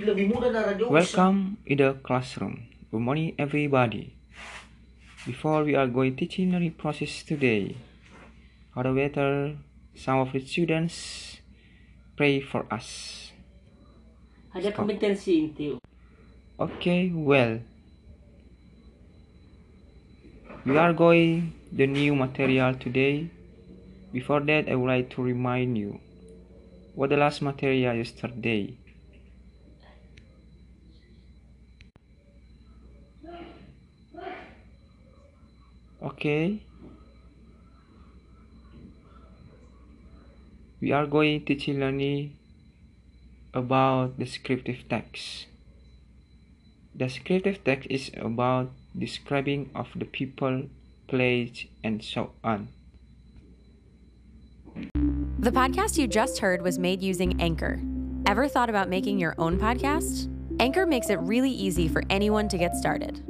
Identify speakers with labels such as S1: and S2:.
S1: Welcome in the classroom. Good morning, everybody. Before we are going teaching the process today, however, some of the students pray for us.
S2: Ada kompetensi inti.
S1: Okay, well, we are going the new material today. Before that, I would like to remind you what the last material yesterday. Okay. We are going to teach learning about descriptive text. Descriptive text is about describing of the people, place, and so on.
S3: The podcast you just heard was made using Anchor. Ever thought about making your own podcast? Anchor makes it really easy for anyone to get started.